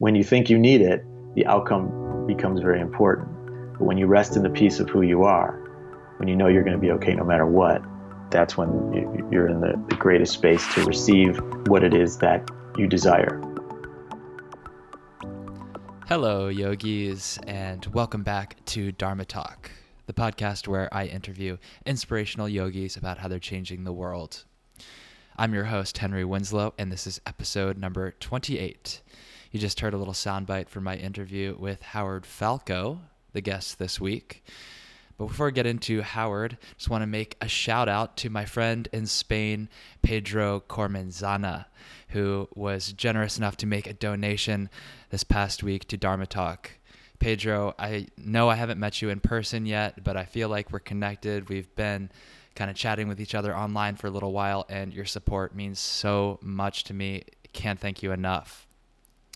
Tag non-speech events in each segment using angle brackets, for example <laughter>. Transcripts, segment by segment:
when you think you need it, the outcome becomes very important. But when you rest in the peace of who you are, when you know you're going to be okay no matter what, that's when you're in the, greatest space to receive what it is that you desire. Hello, yogis, and welcome back to Dharma Talk, the podcast where I interview inspirational yogis about how they're changing the world. I'm your host, Henry Winslow, and this is episode number 28. You just heard a little soundbite from my interview with Howard Falco, the guest this week. But before I get into Howard, just want to make a shout out to my friend in Spain, Pedro Cormenzana, who was generous enough to make a donation this past week to Dharma Talk. Pedro, I know I haven't met you in person yet, but I feel like we're connected. We've been kind of chatting with each other online for a little while, and your support means so much to me. Can't thank you enough.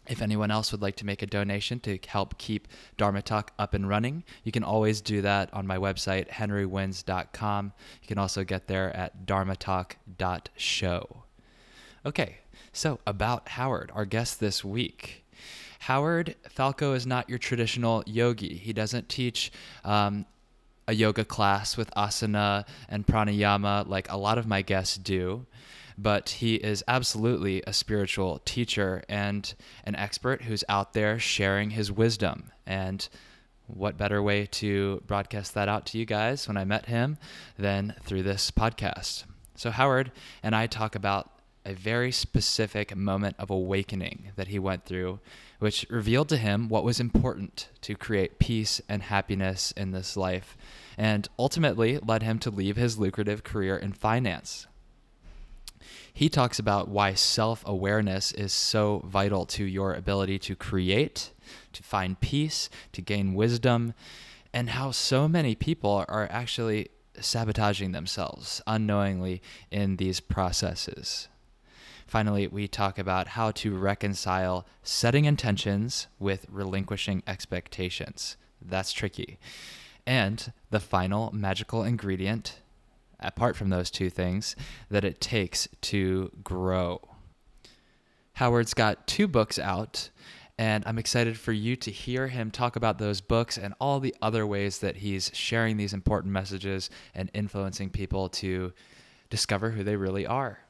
If anyone else would like to make a donation to help keep Dharma Talk up and running, you can always do that on my website, henrywins.com. You can also get there at dharmatalk.show. Okay, so about Howard, our guest this week. Howard Falco is not your traditional yogi. He doesn't teach um, a yoga class with asana and pranayama like a lot of my guests do but he is absolutely a spiritual teacher and an expert who's out there sharing his wisdom. And what better way to broadcast that out to you guys when I met him than through this podcast? So, Howard and I talk about a very specific moment of awakening that he went through, which revealed to him what was important to create peace and happiness in this life, and ultimately led him to leave his lucrative career in finance he talks about why self awareness is so vital to your ability to create, to find peace, to gain wisdom, and how so many people are actually sabotaging themselves unknowingly in these processes. Finally, we talk about how to reconcile setting intentions with relinquishing expectations. That's tricky. And the final magical ingredient apart from those two things, that it takes to grow. Howard's got two books out, and I'm excited for you to hear him talk about those books and all the other ways that he's sharing these important messages and influencing people to discover who they really are.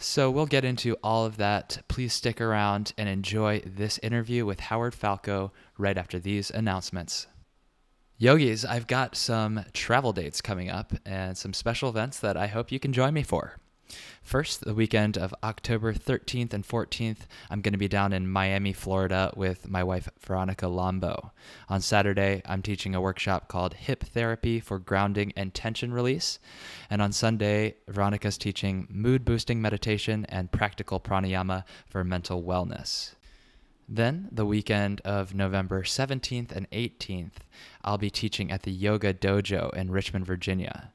So we'll get into all of that. Please stick around and enjoy this interview with Howard Falco right after these announcements. Yogis, I've got some travel dates coming up and some special events that I hope you can join me for. First, the weekend of October 13th and 14th, I'm going to be down in Miami, Florida with my wife, Veronica Lombo. On Saturday, I'm teaching a workshop called Hip Therapy for Grounding and Tension Release. And on Sunday, Veronica's teaching mood boosting meditation and practical pranayama for mental wellness. Then, the weekend of November 17th and 18th, I'll be teaching at the Yoga Dojo in Richmond, Virginia.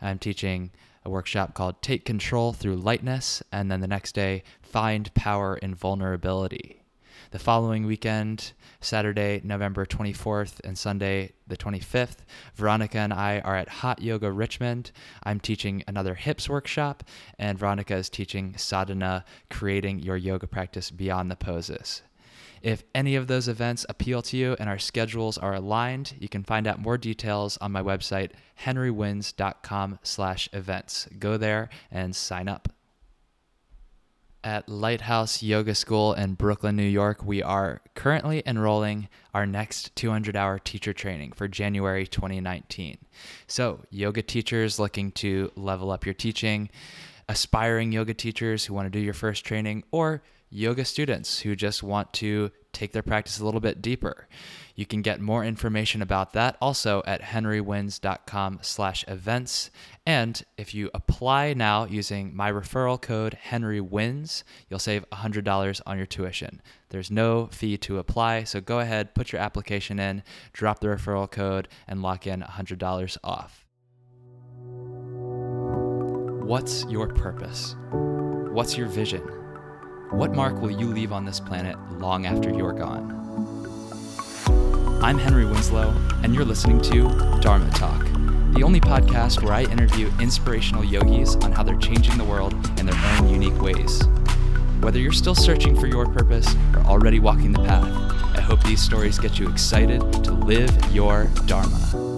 I'm teaching a workshop called Take Control Through Lightness, and then the next day, Find Power in Vulnerability. The following weekend, Saturday, November 24th, and Sunday, the 25th, Veronica and I are at Hot Yoga Richmond. I'm teaching another hips workshop, and Veronica is teaching sadhana, creating your yoga practice beyond the poses. If any of those events appeal to you and our schedules are aligned, you can find out more details on my website, henrywins.com/events. Go there and sign up. At Lighthouse Yoga School in Brooklyn, New York, we are currently enrolling our next 200 hour teacher training for January 2019. So, yoga teachers looking to level up your teaching, aspiring yoga teachers who want to do your first training, or yoga students who just want to take their practice a little bit deeper. You can get more information about that also at henrywins.com slash events. And if you apply now using my referral code HenryWins, you'll save $100 on your tuition. There's no fee to apply, so go ahead, put your application in, drop the referral code, and lock in $100 off. What's your purpose? What's your vision? What mark will you leave on this planet long after you're gone? I'm Henry Winslow, and you're listening to Dharma Talk, the only podcast where I interview inspirational yogis on how they're changing the world in their own unique ways. Whether you're still searching for your purpose or already walking the path, I hope these stories get you excited to live your Dharma.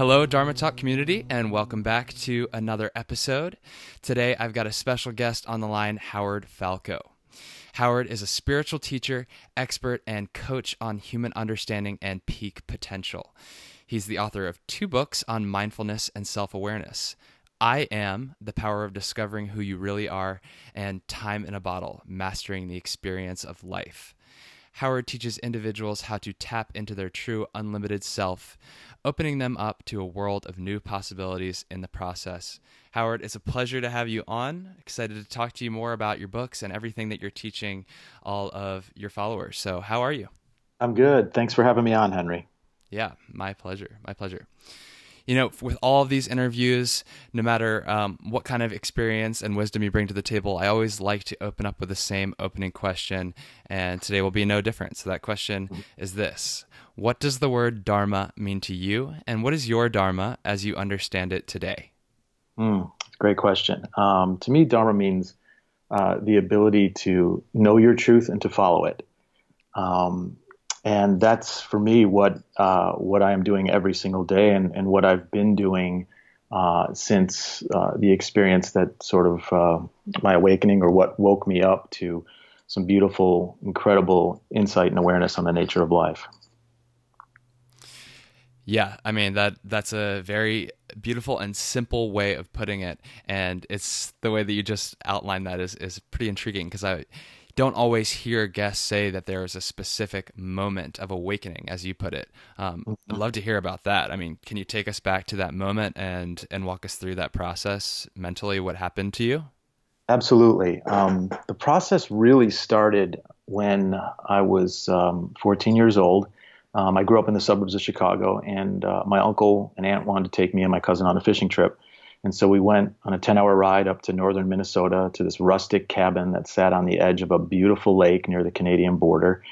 Hello, Dharma Talk community, and welcome back to another episode. Today, I've got a special guest on the line, Howard Falco. Howard is a spiritual teacher, expert, and coach on human understanding and peak potential. He's the author of two books on mindfulness and self awareness. I Am The Power of Discovering Who You Really Are, and Time in a Bottle Mastering the Experience of Life. Howard teaches individuals how to tap into their true unlimited self, opening them up to a world of new possibilities in the process. Howard, it's a pleasure to have you on. Excited to talk to you more about your books and everything that you're teaching all of your followers. So, how are you? I'm good. Thanks for having me on, Henry. Yeah, my pleasure. My pleasure you know, with all of these interviews, no matter um, what kind of experience and wisdom you bring to the table, I always like to open up with the same opening question. And today will be no different. So that question is this What does the word Dharma mean to you? And what is your Dharma as you understand it today? Mm, great question. Um, to me, Dharma means uh, the ability to know your truth and to follow it. Um, and that's for me what uh, what I am doing every single day, and, and what I've been doing uh, since uh, the experience that sort of uh, my awakening, or what woke me up to some beautiful, incredible insight and awareness on the nature of life. Yeah, I mean that that's a very beautiful and simple way of putting it, and it's the way that you just outlined that is is pretty intriguing because I don't always hear guests say that there is a specific moment of awakening, as you put it. Um, I'd mm-hmm. love to hear about that. I mean, can you take us back to that moment and and walk us through that process mentally? What happened to you? Absolutely. Um, the process really started when I was um, 14 years old. Um, I grew up in the suburbs of Chicago, and uh, my uncle and aunt wanted to take me and my cousin on a fishing trip. And so we went on a 10 hour ride up to northern Minnesota to this rustic cabin that sat on the edge of a beautiful lake near the Canadian border.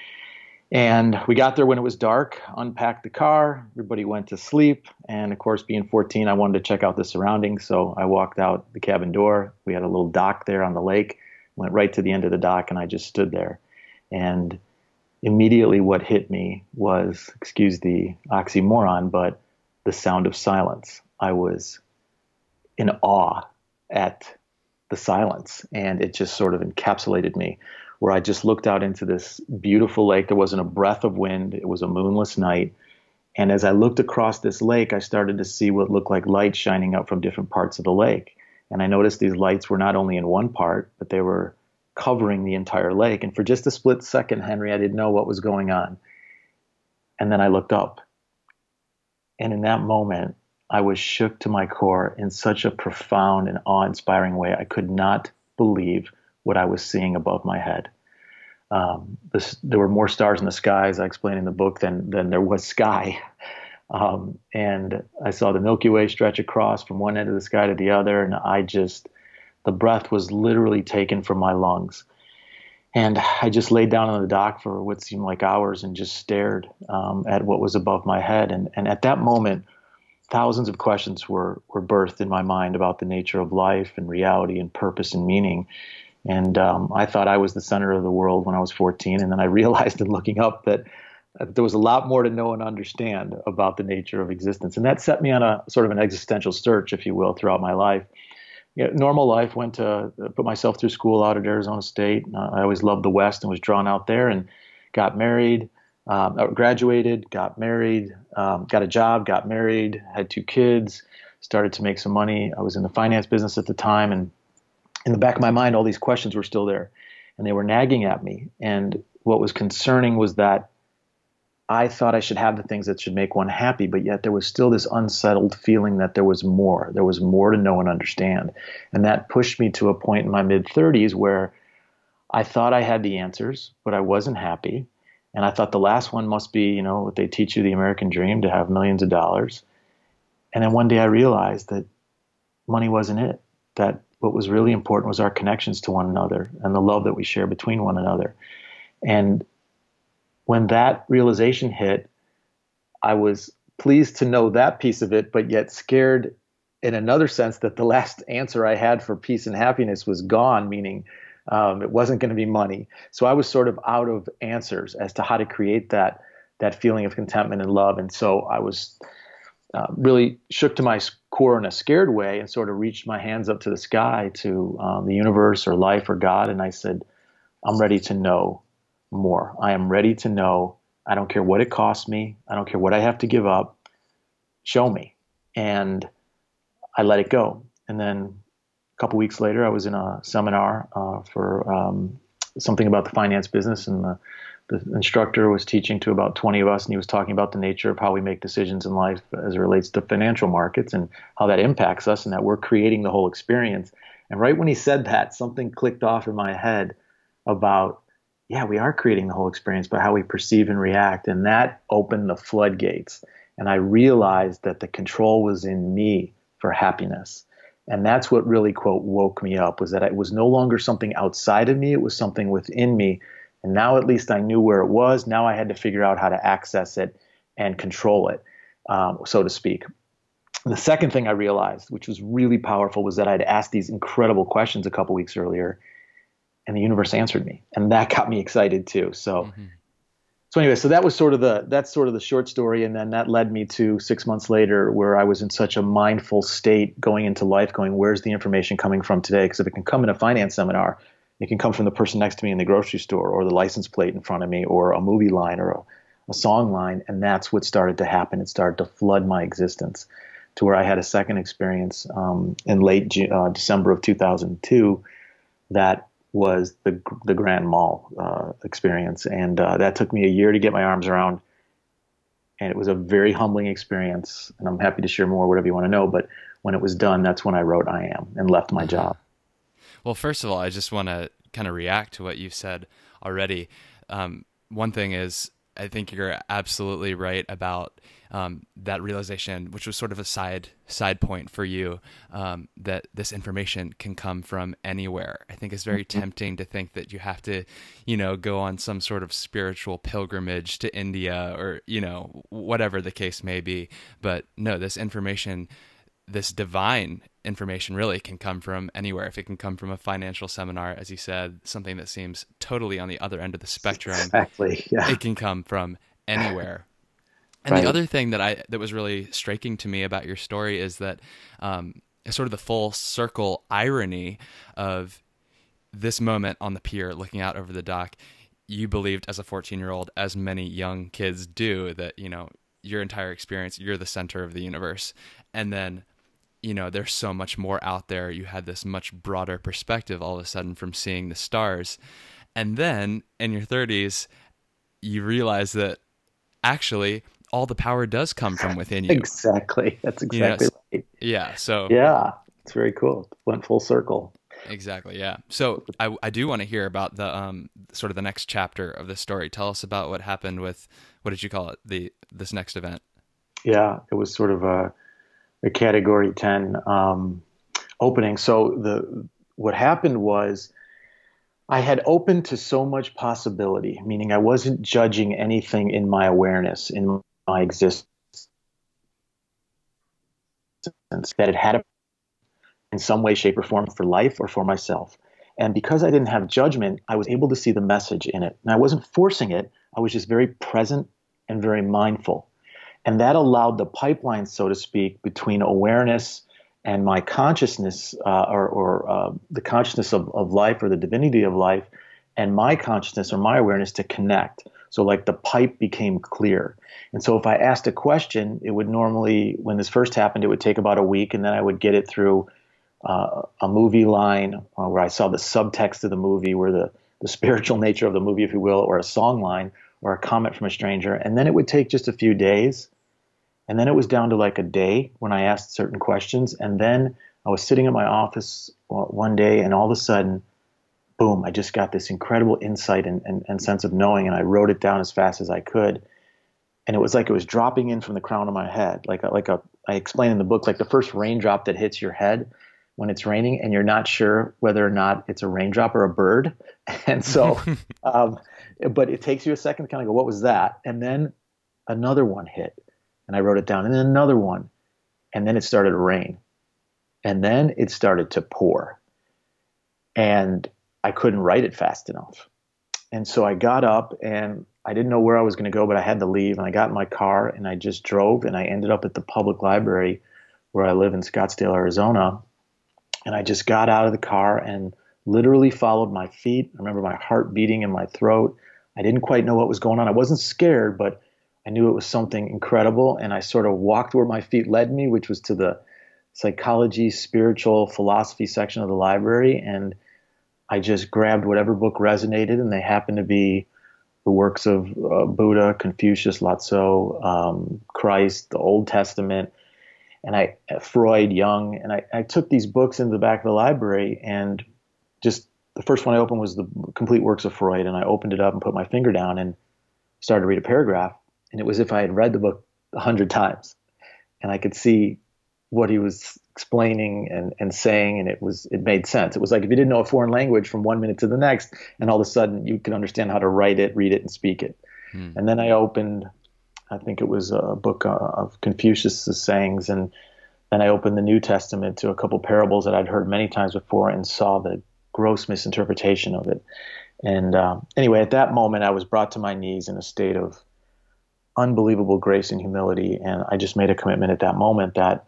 And we got there when it was dark, unpacked the car, everybody went to sleep. And of course, being 14, I wanted to check out the surroundings. So I walked out the cabin door. We had a little dock there on the lake, went right to the end of the dock, and I just stood there. And immediately what hit me was, excuse the oxymoron, but the sound of silence. I was in awe at the silence, and it just sort of encapsulated me. Where I just looked out into this beautiful lake. There wasn't a breath of wind. It was a moonless night. And as I looked across this lake, I started to see what looked like lights shining up from different parts of the lake. And I noticed these lights were not only in one part, but they were covering the entire lake. And for just a split second, Henry, I didn't know what was going on. And then I looked up. And in that moment, I was shook to my core in such a profound and awe inspiring way. I could not believe what I was seeing above my head. Um, this, there were more stars in the sky, as I explain in the book, than, than there was sky. <laughs> Um, and I saw the Milky Way stretch across from one end of the sky to the other, and I just, the breath was literally taken from my lungs. And I just laid down on the dock for what seemed like hours and just stared um, at what was above my head. And, and at that moment, thousands of questions were were birthed in my mind about the nature of life and reality and purpose and meaning. And um, I thought I was the center of the world when I was 14, and then I <laughs> realized in looking up that, that there was a lot more to know and understand about the nature of existence, and that set me on a sort of an existential search, if you will, throughout my life. You know, normal life went to uh, put myself through school out at Arizona State. I always loved the West and was drawn out there, and got married um, graduated, got married, um, got a job, got married, had two kids, started to make some money. I was in the finance business at the time, and in the back of my mind, all these questions were still there, and they were nagging at me. And what was concerning was that I thought I should have the things that should make one happy, but yet there was still this unsettled feeling that there was more. There was more to know and understand. And that pushed me to a point in my mid 30s where I thought I had the answers, but I wasn't happy. And I thought the last one must be, you know, what they teach you the American dream to have millions of dollars. And then one day I realized that money wasn't it. That what was really important was our connections to one another and the love that we share between one another. And when that realization hit, I was pleased to know that piece of it, but yet scared in another sense that the last answer I had for peace and happiness was gone, meaning um, it wasn't going to be money. So I was sort of out of answers as to how to create that that feeling of contentment and love. And so I was uh, really shook to my core in a scared way and sort of reached my hands up to the sky to um, the universe or life or God. And I said, I'm ready to know more. I am ready to know. I don't care what it costs me. I don't care what I have to give up. Show me. And I let it go. And then couple weeks later, I was in a seminar uh, for um, something about the finance business, and the, the, instructor was teaching to about 20 of us, and he was talking about the nature of how we make decisions in life as it relates to financial markets and how that impacts us, and that we're creating the whole experience. And right when he said that, something clicked off in my head about yeah, we are creating the whole experience, but how we perceive and react. And that opened the floodgates. And I realized that the control was in me for happiness. And that's what really, quote, woke me up was that it was no longer something outside of me, it was something within me. And now at least I knew where it was. Now I had to figure out how to access it and control it, um, so to speak. the second thing I realized, which was really powerful, was that I'd asked these incredible questions a couple weeks earlier and the universe answered me, and that got me excited too. So, mm-hmm. So anyway, so that was sort of the that's sort of the short story, and then that led me to six months later, where I was in such a mindful state going into life, going, "Where's the information coming from today?" Because if it can come in a finance seminar, it can come from the person next to me in the grocery store, or the license plate in front of me, or a movie line, or a, a song line, and that's what started to happen. It started to flood my existence to where I had a second experience um, in late uh, December of 2002 that was the the Grand Mal uh, experience, and uh, that took me a year to get my arms around. And it was a very humbling experience, and I'm happy to share more, whatever you want to know. But when it was done, that's when I wrote "I Am" and left my job. Well, first of all, I just want to kind of react to what you said already. Um, one thing is, I think you're absolutely right about um, that realization, which was sort of a side side point for you, um, that this information can come from anywhere. I think it's very mm-hmm. tempting to think that you have to, you know, go on some sort of spiritual pilgrimage to India or you know whatever the case may be. But no, this information, this divine information, really can come from anywhere. If it can come from a financial seminar, as you said, something that seems totally on the other end of the spectrum, exactly, yeah. it can come from anywhere. <laughs> And right. the other thing that I that was really striking to me about your story is that um, sort of the full circle irony of this moment on the pier, looking out over the dock. You believed as a 14 year old, as many young kids do, that you know your entire experience, you're the center of the universe, and then you know there's so much more out there. You had this much broader perspective all of a sudden from seeing the stars, and then in your 30s, you realize that actually all the power does come from within you. exactly. That's exactly yes. right. Yeah. So yeah, it's very cool. Went full circle. Exactly. Yeah. So I, I do want to hear about the um sort of the next chapter of the story. Tell us about what happened with what did you call it the this next event? Yeah, it was sort of a a category ten um, opening. So the what happened was I had opened to so much possibility, meaning I wasn't judging anything in my awareness, in my existence that it had a, in some way, shape, or form for life or for myself. And because I didn't have judgment, I was able to see the message in it. And I wasn't forcing it, I was just very present and very mindful. And that allowed the pipeline, so to speak, between awareness and my consciousness, uh, or, or uh, the consciousness of, of life or the divinity of life, and my consciousness or my awareness to connect. So, like the pipe became clear. And so if I asked a question, it would normally, when this first happened, it would take about a week, and then I would get it through uh, a movie line uh, where I saw the subtext of the movie, where the, the <laughs> spiritual nature of the movie, if you will, or a song line or a comment from a stranger. And then it would take just a few days. And then it was down to like a day when I asked certain questions. And then I was sitting at my office one day, and all of a sudden, boom, I just got this incredible insight and, and, and sense of knowing. And I wrote it down as fast as I could and it was like it was dropping in from the crown of my head, like a, like a I explain in the book, like the first raindrop that hits your head when it's raining, and you're not sure whether or not it's a raindrop or a bird, <laughs> and so, <laughs> um, but it takes you a second to kind of go, what was that? And then another one hit, and I wrote it down, and then another one, and then it started to rain, And then it started to pour. And I couldn't write it fast enough. And so I got up and I didn't know where I was going to go, but I had to leave. And I got in my car and I just drove and I ended up at the public library where I live in Scottsdale, Arizona. And I just got out of the car and literally followed my feet. I remember my heart beating in my throat. I didn't quite know what was going on. I wasn't scared, but I knew it was something incredible. And I sort of walked where my feet led me, which was to the psychology, spiritual philosophy section of the library. And I just grabbed whatever book resonated, and they happened to be the works of uh, Buddha, Confucius, Lao um, Christ, the Old Testament, and I Freud, Jung, and I, I took these books into the back of the library, and just the first one I opened was the complete works of Freud, and I opened it up and put my finger down and started to read a paragraph, and it was if I had read the book a hundred times, and I could see what he was explaining and, and saying and it was it made sense. It was like if you didn't know a foreign language from one minute to the next and all of a sudden you could understand how to write it read it and speak it. Hmm. and then i opened i think it was a book uh, of confucius's sayings and then i opened the new testament to a couple parables that i'd heard many times before and saw the gross misinterpretation of it. And uh, anyway at that moment i was brought to my knees in a state of unbelievable grace and humility and i just made a commitment at that moment that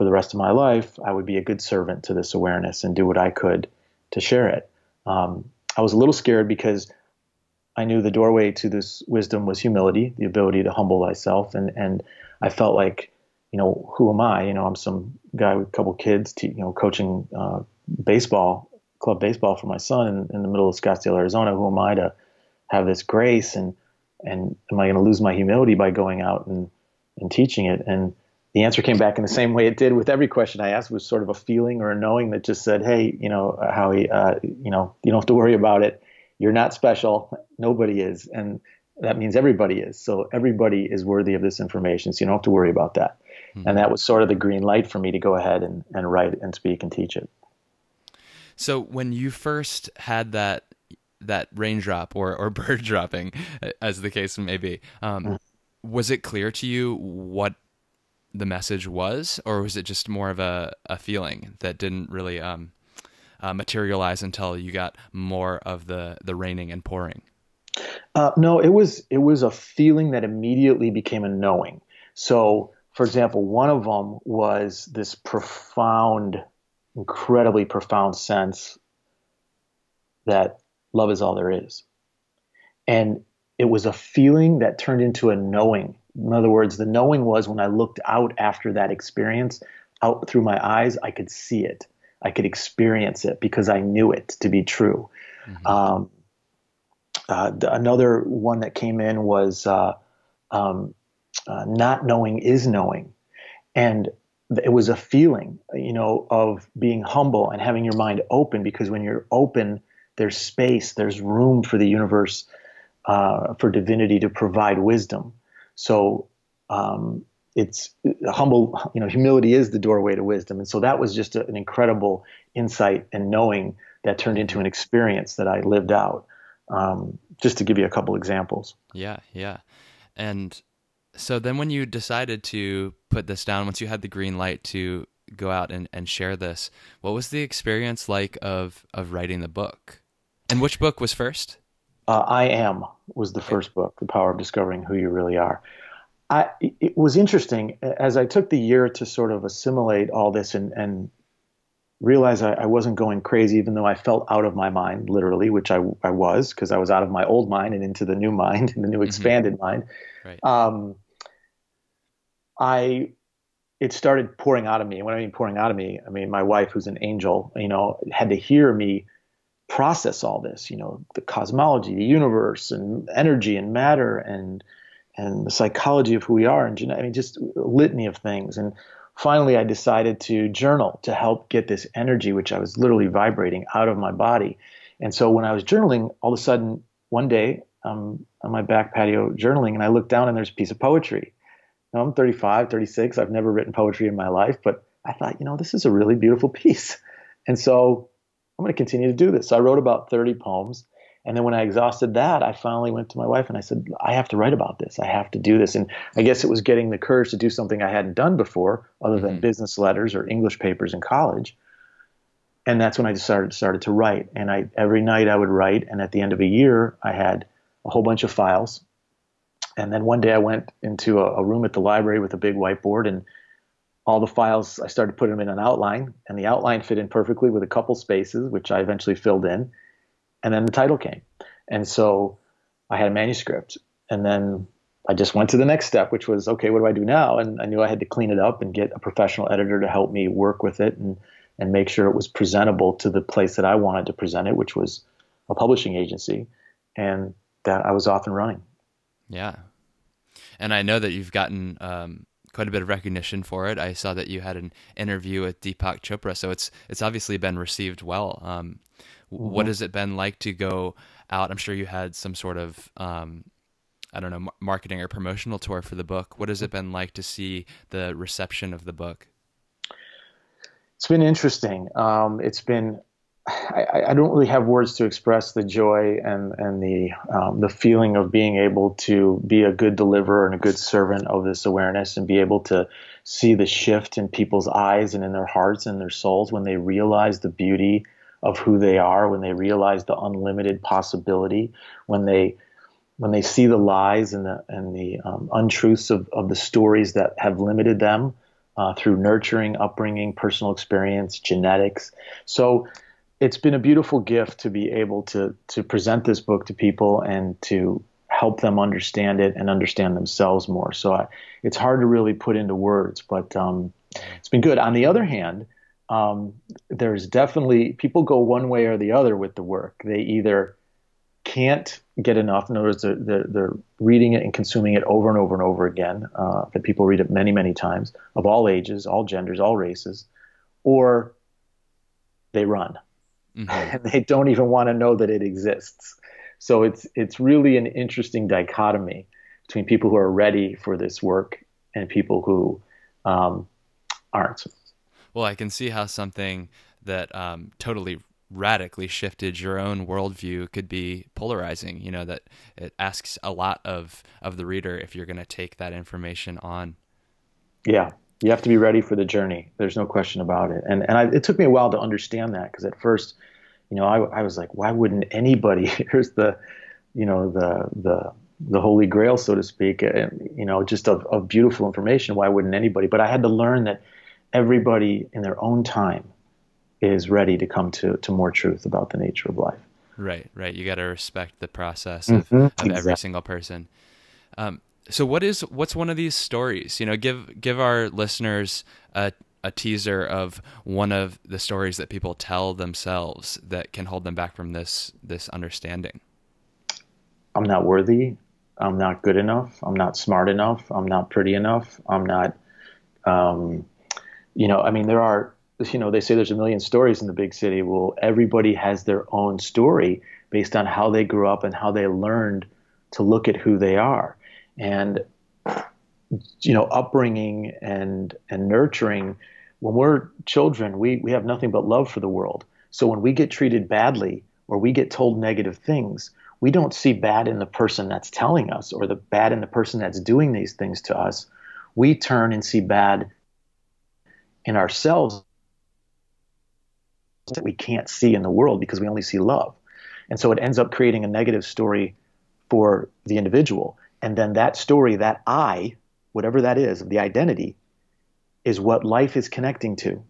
for the rest of my life, I would be a good servant to this awareness and do what I could to share it. Um, I was a little scared because I knew the doorway to this wisdom was humility, the ability to humble thyself, and and I felt like, you know, who am I? You know, I'm some guy with a couple kids, you know, coaching uh, baseball, club baseball for my son in, in the middle of Scottsdale, Arizona. Who am I to have this grace and and am I going to lose my humility by going out and and teaching it? And the answer came back in the same way it did with every question I asked. Was sort of a feeling or a knowing that just said, "Hey, you know, Howie, uh, you know, you don't have to worry about it. You're not special. Nobody is, and that means everybody is. So everybody is worthy of this information. So you don't have to worry about that." Mm-hmm. And that was sort of the green light for me to go ahead and, and write and speak and teach it. So when you first had that that raindrop or or <laughs> bird dropping, as the case may be, um, mm-hmm. was it clear to you what the message was, or was it just more of a, a feeling that didn't really um, uh, materialize until you got more of the the raining and pouring? Uh, no, it was it was a feeling that immediately became a knowing. So, for example, one of them was this profound, incredibly profound sense that love is all there is, and it was a feeling that turned into a knowing in other words, the knowing was when I looked out after that experience, out through my eyes, I could see it. I could experience it because I knew it to be true. Mm-hmm. Um, uh, the, another one that came in was uh, um, uh, not knowing is knowing. And it was a feeling, you know, of being humble and having your mind open because when you're open, there's space, there's room for the universe, uh, for divinity to provide wisdom. So um, it's humble, you know, humility is the doorway to wisdom. And so that was just a, an incredible insight and knowing that turned into an experience that I lived out. Um, just to give you a couple examples. Yeah, yeah. And so then when you decided to put this down, once you had the green light to go out and, and share this, what was the experience like of, of writing the book? And which book was first? Uh, I Am was the first book, The Power of Discovering Who You Really Are. I, it was interesting as I took the year to sort of assimilate all this and, and realize I, I, wasn't going crazy, even though I felt out of my mind, literally, which I, I was because I was out of my old mind and into the new mind, and the new mm-hmm. expanded mm-hmm. mind. Right. Um, I it started pouring out of me. And when I mean pouring out of me, I mean my wife, who's an angel, you know, had to hear me process all this, you know, the cosmology, the universe, and energy and matter, and and the psychology of who we are, and I mean, just a litany of things. And finally, I decided to journal to help get this energy, which I was literally vibrating, out of my body. And so when I was journaling, all of a sudden, one day, I'm on my back patio journaling, and I look down and there's a piece of poetry. Now, I'm 35, 36. I've never written poetry in my life, but I thought, you know, this is a really beautiful piece. And so I'm going to continue to do this. So I wrote about 30 poems, And then when I exhausted that, I finally went to my wife and I said, I have to write about this. I have to do this. And I guess it was getting the courage to do something I hadn't done before, other than mm-hmm. business letters or English papers in college. And that's when I started started to write. And I every night I would write. And at the end of a year, I had a whole bunch of files. And then one day I went into a, a room at the library with a big whiteboard and all the files I started putting them in an outline, and the outline fit in perfectly with a couple spaces, which I eventually filled in and then the title came. And so I had a manuscript. And then I just went to the next step, which was, okay, what do I do now? And I knew I had to clean it up and get a professional editor to help me work with it and, and make sure it was presentable to the place that I wanted to present it, which was a publishing agency. And that I was off and running. Yeah. And I know that you've gotten um, quite a bit of recognition for it. I saw that you had an interview with Deepak Chopra, so it's it's obviously been received well. Um, Mm-hmm. What has it been like to go out? I'm sure you had some sort of um, I don't know marketing or promotional tour for the book. What has it been like to see the reception of the book? It's been interesting. Um, it's been I, I, don't really have words to express the joy and and the um, the feeling of being able to be a good deliverer and a good servant of this awareness and be able to see the shift in people's eyes and in their hearts and their souls when they realize the beauty of who they are, when they realize the unlimited possibility, when they when they see the lies and the and the um, untruths of, of the stories that have limited them uh, through nurturing, upbringing, personal experience, genetics. So it's been a beautiful gift to be able to to present this book to people and to help them understand it and understand themselves more. So I, it's hard to really put into words, but um, it's been good. On the other hand, um, there's definitely people go one way or the other with the work. They either can't get enough. In other words, they're, they're, they're reading it and consuming it over and over and over again. Uh, that people read it many, many times, of all ages, all genders, all races, or they run mm-hmm. <laughs> and they don't even want to know that it exists. So it's it's really an interesting dichotomy between people who are ready for this work and people who um, aren't well, I can see how something that um, totally radically shifted your own worldview could be polarizing. You know that it asks a lot of of the reader if you're going to take that information on. Yeah, you have to be ready for the journey. There's no question about it. And and I, it took me a while to understand that because at first, you know, I, I was like, why wouldn't anybody? <laughs> Here's the, you know, the the the holy grail, so to speak, and you know, just of, of beautiful information. Why wouldn't anybody? But I had to learn that everybody in their own time is ready to come to, to more truth about the nature of life. Right, right. You got to respect the process of, mm-hmm, of exactly. every single person. Um, so, what is what's one of these stories? You know, give give our listeners a a teaser of one of the stories that people tell themselves that can hold them back from this this understanding. I'm not worthy. I'm not good enough. I'm not smart enough. I'm not pretty enough. I'm not um, you know, I mean, there are, you know, they say there's a million stories in the big city. Well, everybody has their own story based on how they grew up and how they learned to look at who they are. And, you know, upbringing and, and nurturing, when we're children, we, we have nothing but love for the world. So when we get treated badly or we get told negative things, we don't see bad in the person that's telling us or the bad in the person that's doing these things to us. We turn and see bad in ourselves that we can't see in the world because we only see love. And so it ends up creating a negative story for the individual. And then that story, that I, whatever that is, the identity, is what life is connecting to.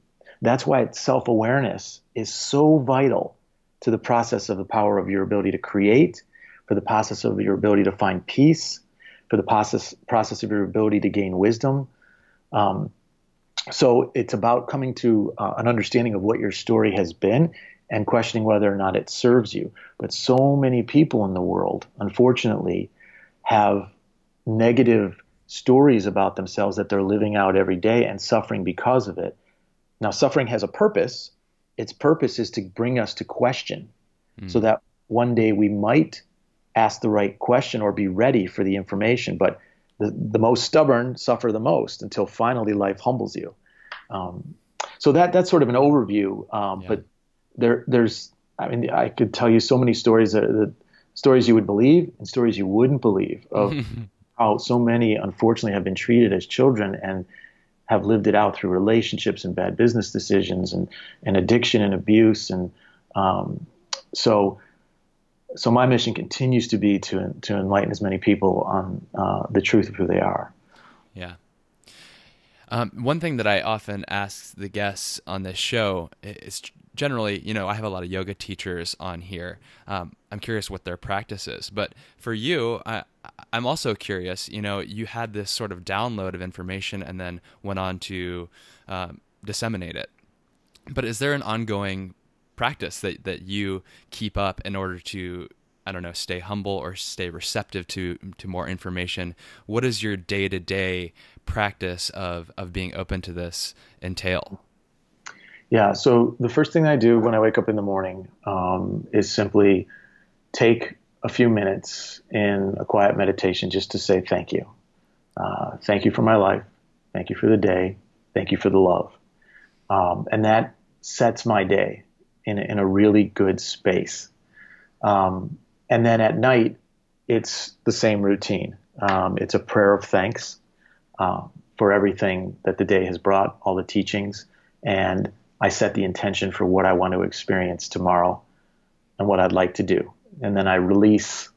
That's why self awareness is so vital to the process of the power of your ability to create, for the process of your ability to find peace, for the process, process of your ability to gain wisdom. Um, so it's about coming to uh, an understanding of what your story has been and questioning whether or not it serves you. But so many people in the world, unfortunately, have negative stories about themselves that they're living out every day and suffering because of it. Now, suffering has a purpose. Its purpose is to bring us to question mm. so that one day we might ask the right question or be ready for the information. But the, the most stubborn suffer the most until finally life humbles you. Um, so that that's sort of an overview. Um, yeah. But there there's I mean I could tell you so many stories that, that stories you would believe and stories you wouldn't believe of <laughs> how so many, unfortunately, have been treated as children and have lived it out through relationships and bad business decisions and, and addiction and abuse. And um, so, so my mission continues to be to, to enlighten as many people on uh, the truth of who they are. Yeah. Um, one thing that I often ask the guests on this show is generally, you know, I have a lot of yoga teachers on here. Um, I'm curious what their practice is, but for you, I, I'm also curious. You know, you had this sort of download of information and then went on to um, disseminate it. But is there an ongoing practice that that you keep up in order to I don't know, stay humble or stay receptive to to more information. What is your day to day practice of of being open to this entail? Yeah. So the first thing I do when I wake up in the morning um, is simply take a few minutes in a quiet meditation just to say thank you. Uh, thank you for my life. Thank you for the day. Thank you for the love. Um, and that sets my day in, in a really good space. Um, and then at night, it's the same routine. Um, it's a prayer of thanks uh, for everything that the day has brought, all the teachings, and I set the intention for what I want to experience tomorrow and what I'd like to do. And then I release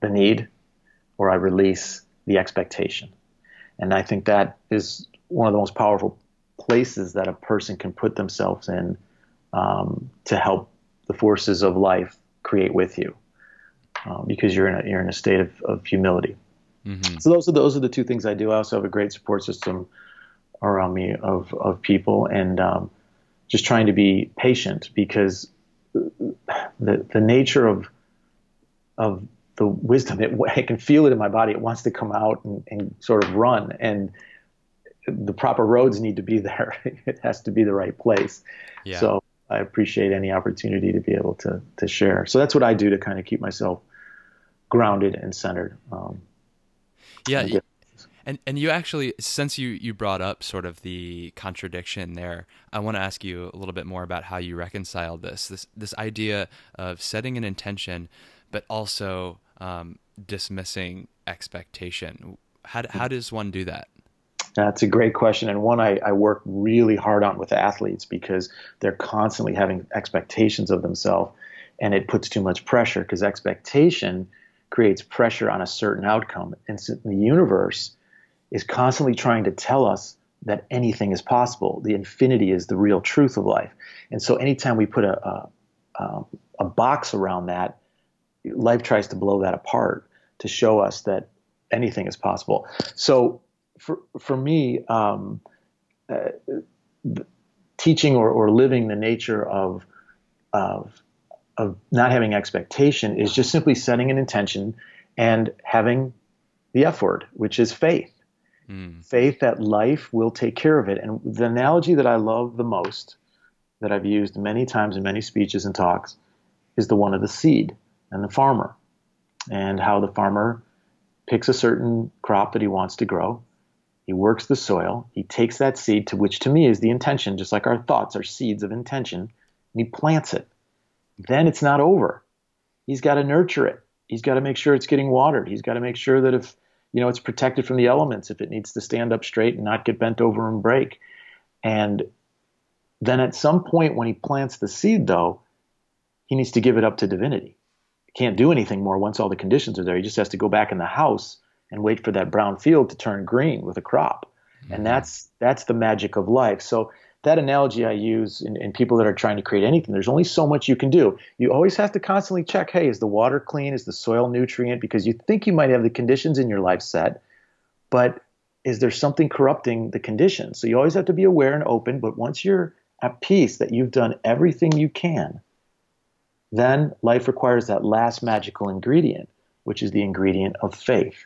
the need or I release the expectation. And I think that is one of the most powerful places that a person can put themselves in um, to help the forces of life create with you um, because you're in a, you're in a state of, of humility. Mm-hmm. So those are those are the two things I do. I also have a great support system around me of of people and um, just trying to be patient because the the nature of of the wisdom it, I can feel it in my body. It wants to come out and, and sort of run and the proper roads need to be there. <laughs> it has to be the right place. Yeah. So I appreciate any opportunity to be able to to share. So that's what I do to kind of keep myself grounded and centered. Um, yeah. And, and you actually, since you, you brought up sort of the contradiction there, I want to ask you a little bit more about how you reconciled this this this idea of setting an intention, but also um, dismissing expectation. How how does one do that? That's a great question, and one I, I work really hard on with athletes because they're constantly having expectations of themselves, and it puts too much pressure because expectation creates pressure on a certain outcome. And so the universe is constantly trying to tell us that anything is possible. The infinity is the real truth of life. And so anytime we put a, a, a box around that, life tries to blow that apart to show us that anything is possible. So for, for me, um, uh, teaching or, or living the nature of, of of not having expectation is just simply setting an intention and having the F word, which is faith. Mm. Faith that life will take care of it. And the analogy that I love the most, that I've used many times in many speeches and talks, is the one of the seed and the farmer, and how the farmer picks a certain crop that he wants to grow. He works the soil. He takes that seed, to which to me is the intention, just like our thoughts are seeds of intention, and he plants it then it's not over. He's got to nurture it. He's got to make sure it's getting watered. He's got to make sure that if you know it's protected from the elements, if it needs to stand up straight and not get bent over and break. And then at some point when he plants the seed, though, he needs to give it up to divinity. He can't do anything more once all the conditions are there. He just has to go back in the house and wait for that brown field to turn green with a crop. Mm-hmm. And that's that's the magic of life. So that analogy I use in, in, people that are trying to create anything, there's only so much you can do. You always have to constantly check hey, is the water clean? Is the soil nutrient? Because you think you might have the conditions in your life set, but is there something corrupting the conditions? So you always have to be aware and open. But once you're at peace that you've done everything you can, then life requires that last magical ingredient, which is the ingredient of faith.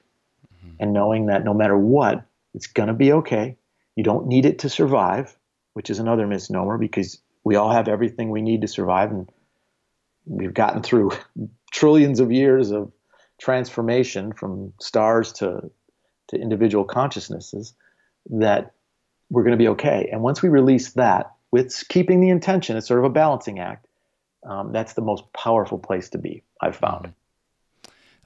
Mm-hmm. And knowing that no matter what, it's going to be okay. You don't need it to survive which is another misnomer because we all have everything we need to survive and we've gotten through <laughs> trillions of years of transformation from stars to to individual consciousnesses that we're going to be okay. And once we release that with keeping the intention it's sort of a balancing act um, that's the most powerful place to be i've found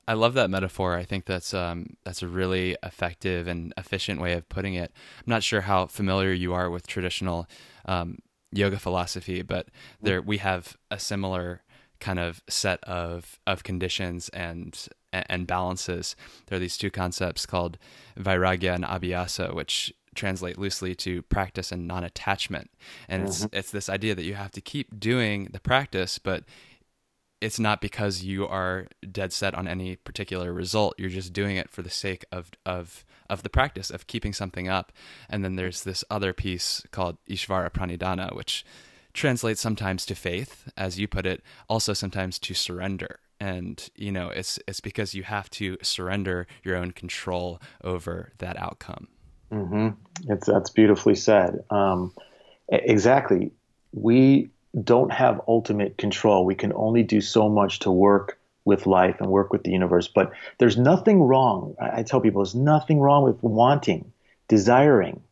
I love that metaphor. I think that's um, that's a really effective and efficient way of putting it. I'm not sure how familiar you are with traditional um, yoga philosophy, but there we have a similar kind of set of of conditions and and balances. There are these two concepts called vairagya and abhyasa, which translate loosely to practice and non-attachment. And mm-hmm. it's it's this idea that you have to keep doing the practice, but it's not because you are dead set on any particular result. You're just doing it for the sake of of of the practice of keeping something up. And then there's this other piece called Ishvara Pranidhana, which translates sometimes to faith, as you put it, also sometimes to surrender. And you know, it's it's because you have to surrender your own control over that outcome. Mm-hmm. It's that's beautifully said. Um, exactly. We don't have ultimate control. We can only do so much to work with life and work with the universe. But there's nothing wrong. I, tell people there's nothing wrong with wanting, desiring,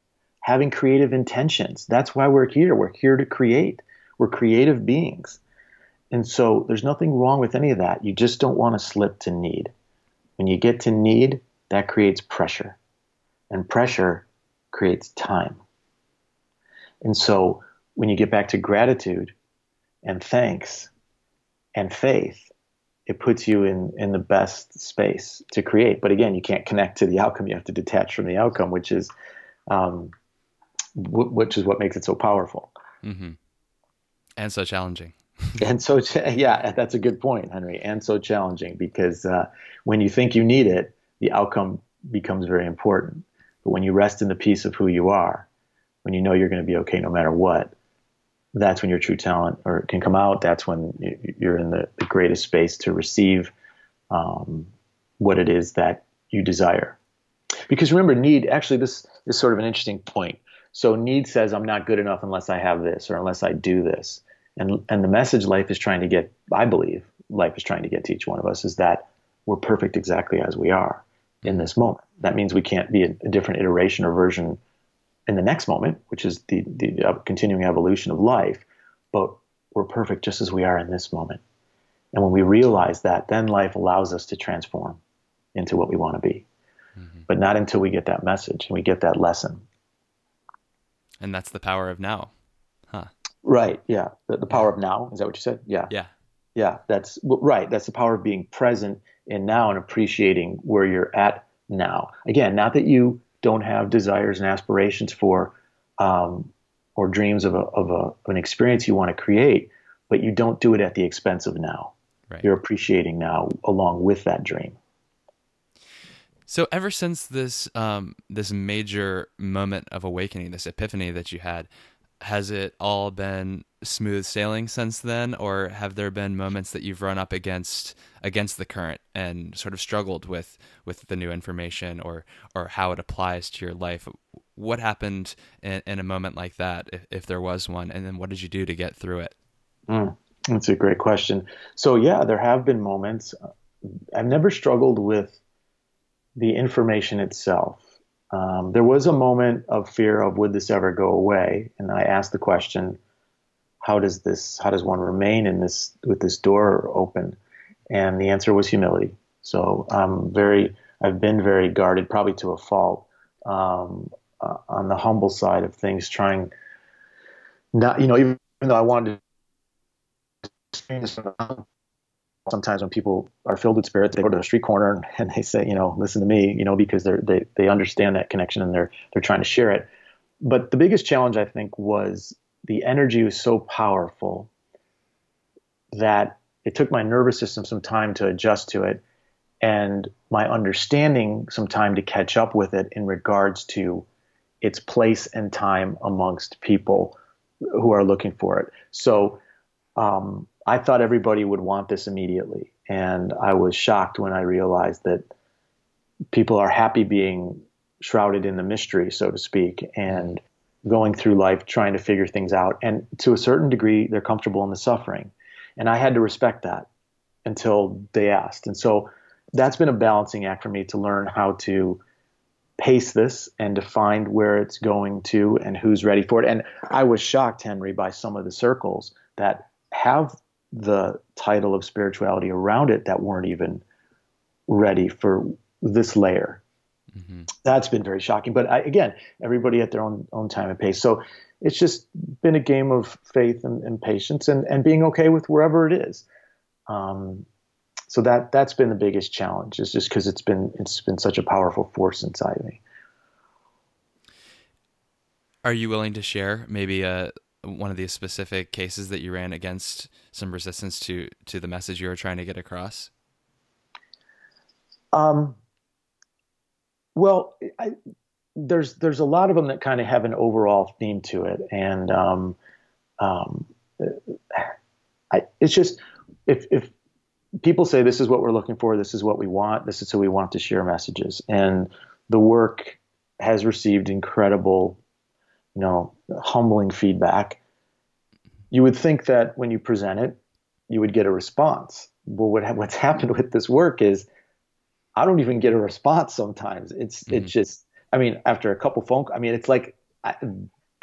having creative intentions. That's why we're here. We're here to create. We're creative beings. And so there's nothing wrong with any of that. You just don't want to slip to need. When you get to need, that creates pressure. And pressure creates time. And so when you get back to gratitude and thanks and faith, it puts you in, in the best space to create. But again, you can't connect to the outcome. You have to detach from the outcome, which is, um, w- which is what makes it so powerful. Mm-hmm. And so challenging. <laughs> and so, yeah, that's a good point, Henry. And so challenging because uh, when you think you need it, the outcome becomes very important. But when you rest in the peace of who you are, when you know you're going to be okay no matter what, that's when your true talent or can come out. That's when you're in the, the greatest space to receive um, what it is that you desire. Because remember, need actually this is sort of an interesting point. So need says I'm not good enough unless I have this or unless I do this. And and the message life is trying to get, I believe, life is trying to get to each one of us is that we're perfect exactly as we are in this moment. That means we can't be a, a different iteration or version in the next moment, which is the, the continuing evolution of life, but we're perfect just as we are in this moment. And when we realize that, then life allows us to transform into what we want to be. Mm-hmm. But not until we get that message and we get that lesson. And that's the power of now. Huh. Right. Yeah. The, the power of now. Is that what you said? Yeah. Yeah. Yeah. That's right. That's the power of being present in now and appreciating where you're at now. Again, not that you don't have desires and aspirations for um, or dreams of, a, of, a, of an experience you want to create, but you don't do it at the expense of now. Right. You're appreciating now along with that dream. So ever since this um, this major moment of awakening, this epiphany that you had, has it all been smooth sailing since then, or have there been moments that you've run up against against the current and sort of struggled with with the new information or or how it applies to your life? What happened in, in a moment like that, if, if, there was one, and then what did you do to get through it? Mm, that's a great question. So yeah, there have been moments. I've never struggled with the information itself. Um, there was a moment of fear of would this ever go away, and I asked the question, how does this how does one remain in this with this door open? And the answer was humility. So I'm very I've been very guarded, probably to a fault, um, uh, on the humble side of things, trying not you know even though I wanted to sometimes when people are filled with spirit, they go to the street corner and they say, you know, listen to me, you know, because they're, they they understand that connection and they're they're trying to share it. But the biggest challenge I think was the energy was so powerful that it took my nervous system some time to adjust to it and my understanding some time to catch up with it in regards to its place and time amongst people who are looking for it. So um, I thought everybody would want this immediately. And I was shocked when I realized that people are happy being shrouded in the mystery, so to speak, and going through life trying to figure things out. And to a certain degree, they're comfortable in the suffering. And I had to respect that until they asked. And so that's been a balancing act for me to learn how to pace this and to find where it's going to and who's ready for it. And I was shocked, Henry, by some of the circles that have the title of spirituality around it that weren't even ready for this layer. Mm-hmm. That's been very shocking. But I, again, everybody at their own own time and pace. So it's just been a game of faith and, and patience and, and being okay with wherever it is. Um, so that that's been the biggest challenge is just because it's been it's been such a powerful force inside me. Are you willing to share maybe a uh, one of these specific cases that you ran against some resistance to to the message you were trying to get across? Um, well, I, there's there's a lot of them that kind of have an overall theme to it, and um, um, I, it's just if if people say this is what we're looking for, this is what we want, this is who we want to share messages, and the work has received incredible, you know, humbling feedback. You would think that when you present it, you would get a response. Well, what what's happened with this work is I don't even get a response sometimes. It's mm-hmm. it's just I mean after a couple phone calls, I mean it's like I,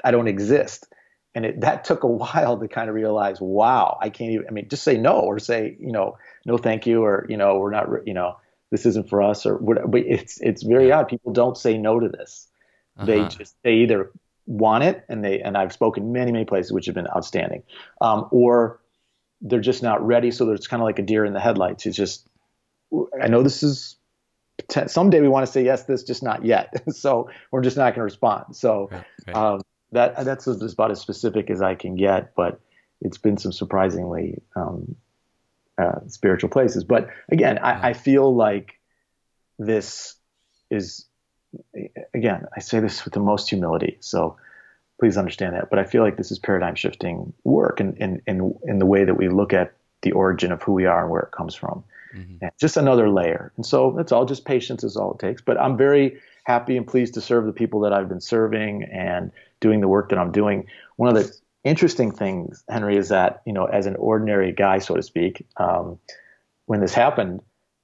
I don't exist. And it, that took a while to kind of realize, wow, I can't even. I mean, just say no or say, you know, no, thank you, or you know, we're not, you know, this isn't for us, or whatever. But it's it's very yeah. odd. People don't say no to this. Uh-huh. They just they either want it, and they and I've spoken many many places which have been outstanding, um, or they're just not ready. So there's kind of like a deer in the headlights. It's just, I know this is someday we want to say yes, this just not yet. <laughs> so we're just not going to respond. So right, right. Um, that that's about as specific as I can get. But it's been some surprisingly um, uh, spiritual places. But again, I, I feel like this is again I say this with the most humility. So please understand that. But I feel like this is paradigm shifting work in, in, in, in the way that we look at the origin of who we are and where it comes from. Mm-hmm. just another layer. And so that's all just patience is all it takes. But I'm very happy and pleased to serve the people that I've been serving and doing the work that I'm doing. One of the interesting things, Henry, is that, you know, as an ordinary guy, so to speak, um, when this happened,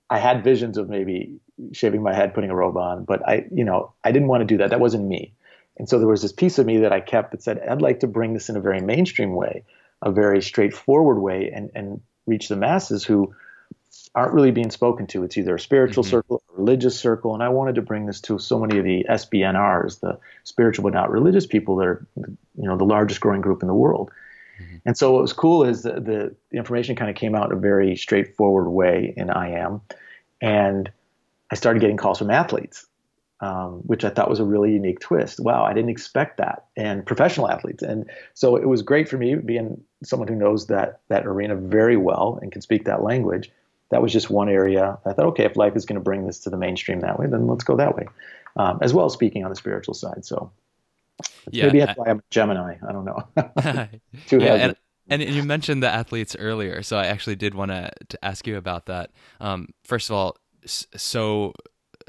I had visions of maybe shaving my head, putting a robe on, but I, you know, I didn't want to do that. That wasn't me. And so there was this piece of me that I kept that said, I'd like to bring this in a very mainstream way, a very straightforward way, and, and reach the masses who aren't really being spoken to. It's either a spiritual mm-hmm. circle, a religious circle, and I wanted to bring this to so many of the SBNRs, the spiritual but not religious people that are, you know, the largest growing group in the world. Mm-hmm. And so what was cool is the, the, the information kind of came out in a very straightforward way in I Am, and I started getting calls from athletes, um, which I thought was a really unique twist. Wow, I didn't expect that, and professional athletes, and so it was great for me being someone who knows that that arena very well and can speak that language that was just one area. I thought, okay, if life is going to bring this to the mainstream that way, then let's go that way, um, as well as speaking on the spiritual side. So yeah, maybe that's I, why I'm a Gemini. I don't know. Two <laughs> <laughs> yeah, and, and, you mentioned the athletes earlier, so I actually did want to to ask you about that. Um, first of all, so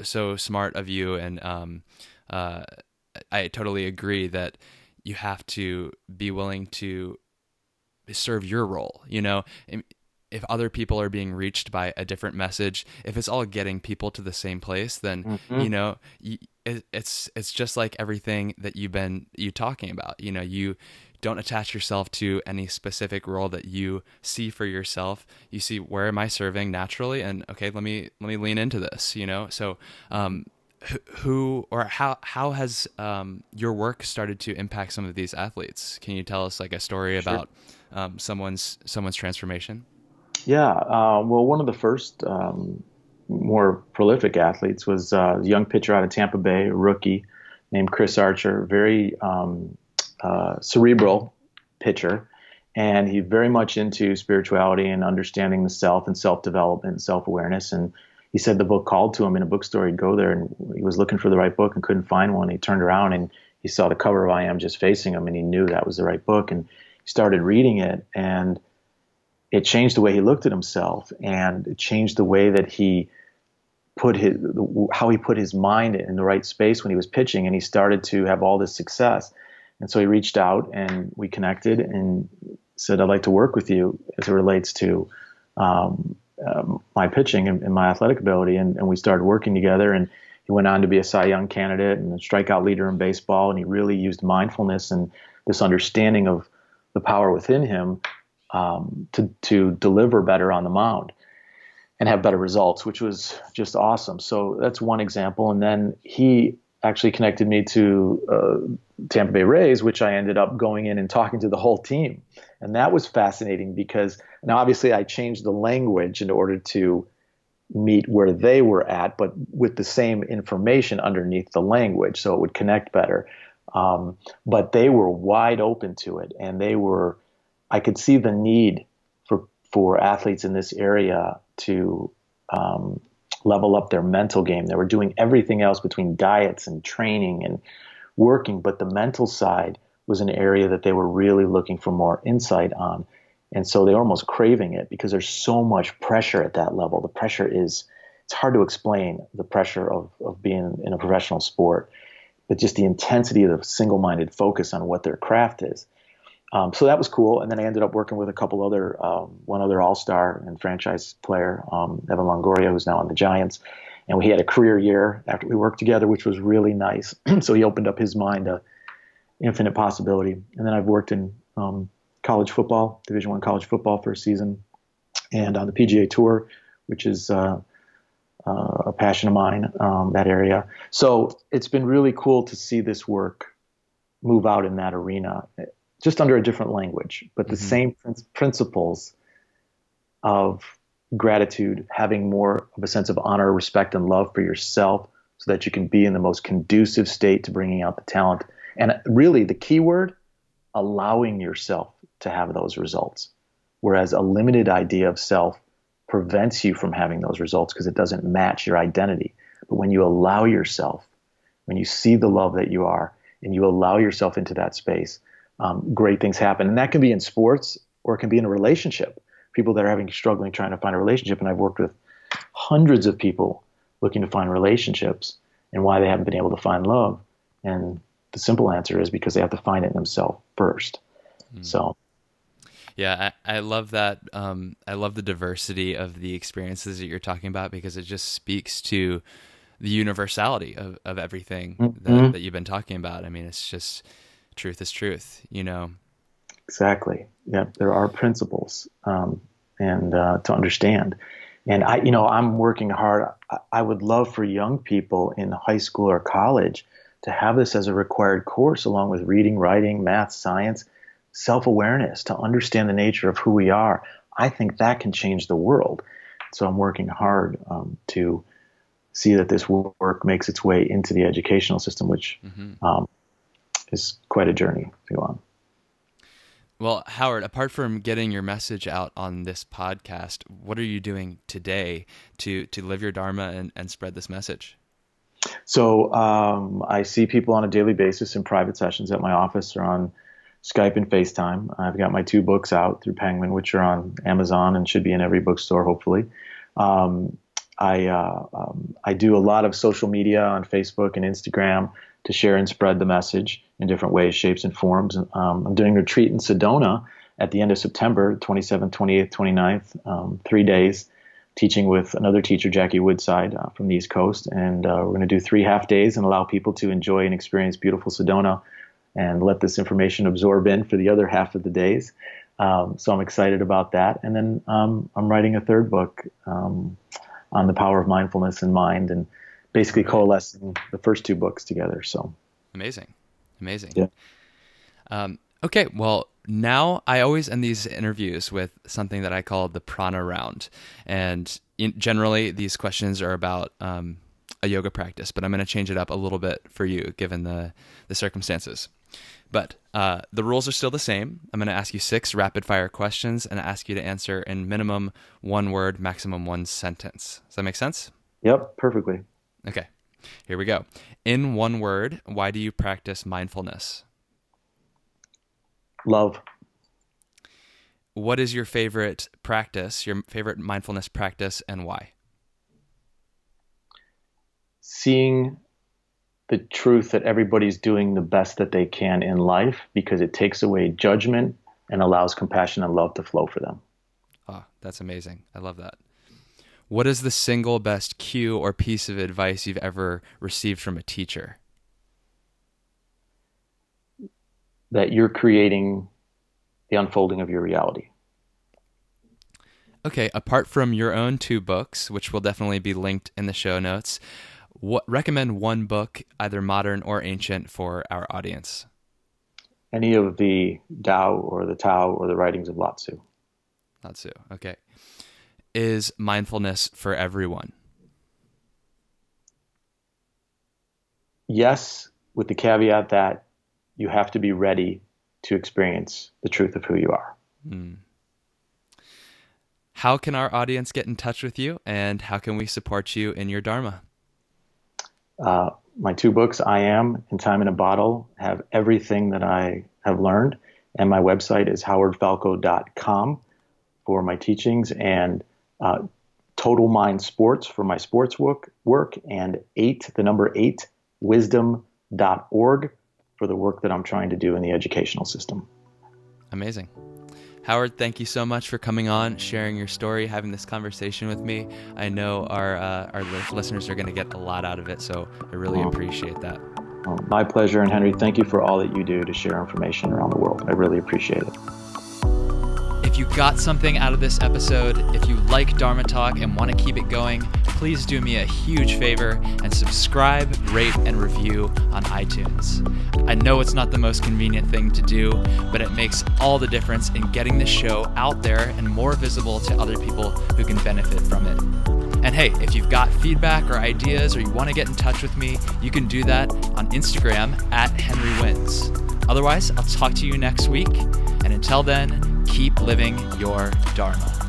so smart of you, and um, uh, I totally agree that you have to be willing to serve your role. You know, if other people are being reached by a different message, if it's all getting people to the same place, then mm-hmm. you know it's it's just like everything that you've been you talking about. You know, you don't attach yourself to any specific role that you see for yourself. You see where am I serving naturally, and okay, let me let me lean into this. You know, so. Um, who or how how has um, your work started to impact some of these athletes? Can you tell us like a story sure. about um, someone's someone's transformation? Yeah, uh, well, one of the first um, more prolific athletes was uh, a young pitcher out of Tampa Bay, a rookie named Chris Archer, very um, uh, cerebral pitcher, and he very much into spirituality and understanding the self and self development and self awareness. And he said the book called to him in a bookstore. He'd go there and he was looking for the right book and couldn't find one. He turned around and he saw the cover of I Am just facing him, and he knew that was the right book. And he started reading it and it changed the way he looked at himself and it changed the way that he put his how he put his mind in the right space when he was pitching and he started to have all this success. And so he reached out and we connected and said i'd like to work with you as it relates to um, um, my pitching and, and, my athletic ability. And, and we started working together and he went on to be a cy young candidate and a strikeout leader in baseball. And he really used mindfulness and this understanding of the power within him um, to to deliver better on the mound. and have better results, which was just awesome. So that's one example. And then he actually connected me to uh, Tampa Bay Rays, which I ended up going in and talking to the whole team. And that was fascinating because now obviously I changed the language in order to meet where they were at, but with the same information underneath the language, so it would connect better. Um, but they were wide open to it, and they were. I could see the need for for athletes in this area to um, level up their mental game. They were doing everything else between diets and training and working, but the mental side was an area that they were really looking for more insight on. And so they're almost craving it because there's so much pressure at that level. The pressure is, it's hard to explain the pressure of, of being in a professional sport, but just the intensity of the single minded focus on what their craft is. Um, so that was cool. And then I ended up working with a couple other, um, one other all star and franchise player, um, Evan Longoria, who's now on the Giants. And we had a career year after we worked together, which was really nice. <clears throat> so he opened up his mind to infinite possibility. And then I've worked in um, college football, Division One college football for a season, and on the PGA Tour, which is uh, uh, a passion of mine, um, that area. So it's been really cool to see this work move out in that arena just under a different language, but the mm-hmm. same principles of gratitude, having more of a sense of honor, respect, and love for yourself so that you can be in the most conducive state to bringing out the talent. And really, the key word, allowing yourself to have those results. Whereas a limited idea of self prevents you from having those results because it doesn't match your identity. But when you allow yourself, when you see the love that you are, and you allow yourself into that space, um, great things happen. And that can be in sports or it can be in a relationship. People that are having struggling trying to find a relationship, and I've worked with hundreds of people looking to find relationships and why they haven't been able to find love. And the simple answer is because they have to find it in themselves first. Mm. So. Yeah, I, I love that. Um, I love the diversity of the experiences that you're talking about because it just speaks to the universality of, of everything mm-hmm. that, that you've been talking about. I mean, it's just truth is truth, you know? Exactly. Yeah, there are principles um, and uh, to understand. And I, you know, I'm working hard. I would love for young people in high school or college to have this as a required course, along with reading, writing, math, science, self awareness, to understand the nature of who we are. I think that can change the world. So I'm working hard um, to see that this work makes its way into the educational system, which mm-hmm. um, is quite a journey to go on. Well, Howard, apart from getting your message out on this podcast, what are you doing today to to live your dharma and, and spread this message? So um, I see people on a daily basis in private sessions at my office or on Skype and FaceTime. I've got my two books out through Penguin, which are on Amazon and should be in every bookstore, hopefully. Um, I uh, um, I do a lot of social media on Facebook and Instagram to share and spread the message in different ways, shapes, and forms. Um, I'm doing a retreat in Sedona at the end of September, 27th, 28th, 29th, um, three days, teaching with another teacher, Jackie Woodside uh, from the East Coast. And uh, we're going to do three half days and allow people to enjoy and experience beautiful Sedona and let this information absorb in for the other half of the days. Um, so I'm excited about that. And then um, I'm writing a third book um, on the power of mindfulness and mind and basically coalescing the first two books together. So amazing, amazing. Yeah. Um, okay, well, now I always end these interviews with something that I call the prana round, and in, generally these questions are about um, a yoga practice, but I'm going to change it up a little bit for you given the the circumstances. But uh, the rules are still the same. I'm going to ask you six rapid fire questions and ask you to answer in minimum one word, maximum one sentence. Does that make sense? Yep, perfectly. Okay, here we go. In one word, why do you practice mindfulness? Love. What is your favorite practice, your favorite mindfulness practice, and why? Seeing the truth that everybody's doing the best that they can in life because it takes away judgment and allows compassion and love to flow for them. Ah, oh, that's amazing. I love that. What is the single best cue or piece of advice you've ever received from a teacher? That you're creating the unfolding of your reality. Okay, apart from your own two books, which will definitely be linked in the show notes, what recommend one book, either modern or ancient, for our audience? Any of the Tao or the Tao or the writings of Lao Tzu. Lao Tzu. Okay. Is mindfulness for everyone? Yes, with the caveat that you have to be ready to experience the truth of who you are. Mm. How can our audience get in touch with you and how can we support you in your Dharma? Uh, my two books, I Am and Time in a Bottle, have everything that I have learned. And my website is howardfalco.com for my teachings and uh, Total Mind Sports for my sports work, work and eight, the number eight, wisdom.org for the work that I'm trying to do in the educational system. Amazing. Howard, thank you so much for coming on, sharing your story, having this conversation with me. I know our uh, our listeners are going to get a lot out of it, so I really appreciate that. My pleasure, and Henry, thank you for all that you do to share information around the world. I really appreciate it. You got something out of this episode, if you like Dharma Talk and want to keep it going, please do me a huge favor and subscribe, rate, and review on iTunes. I know it's not the most convenient thing to do, but it makes all the difference in getting the show out there and more visible to other people who can benefit from it. And hey, if you've got feedback or ideas or you want to get in touch with me, you can do that on Instagram at Henry Wins. Otherwise, I'll talk to you next week. And until then, keep living your Dharma.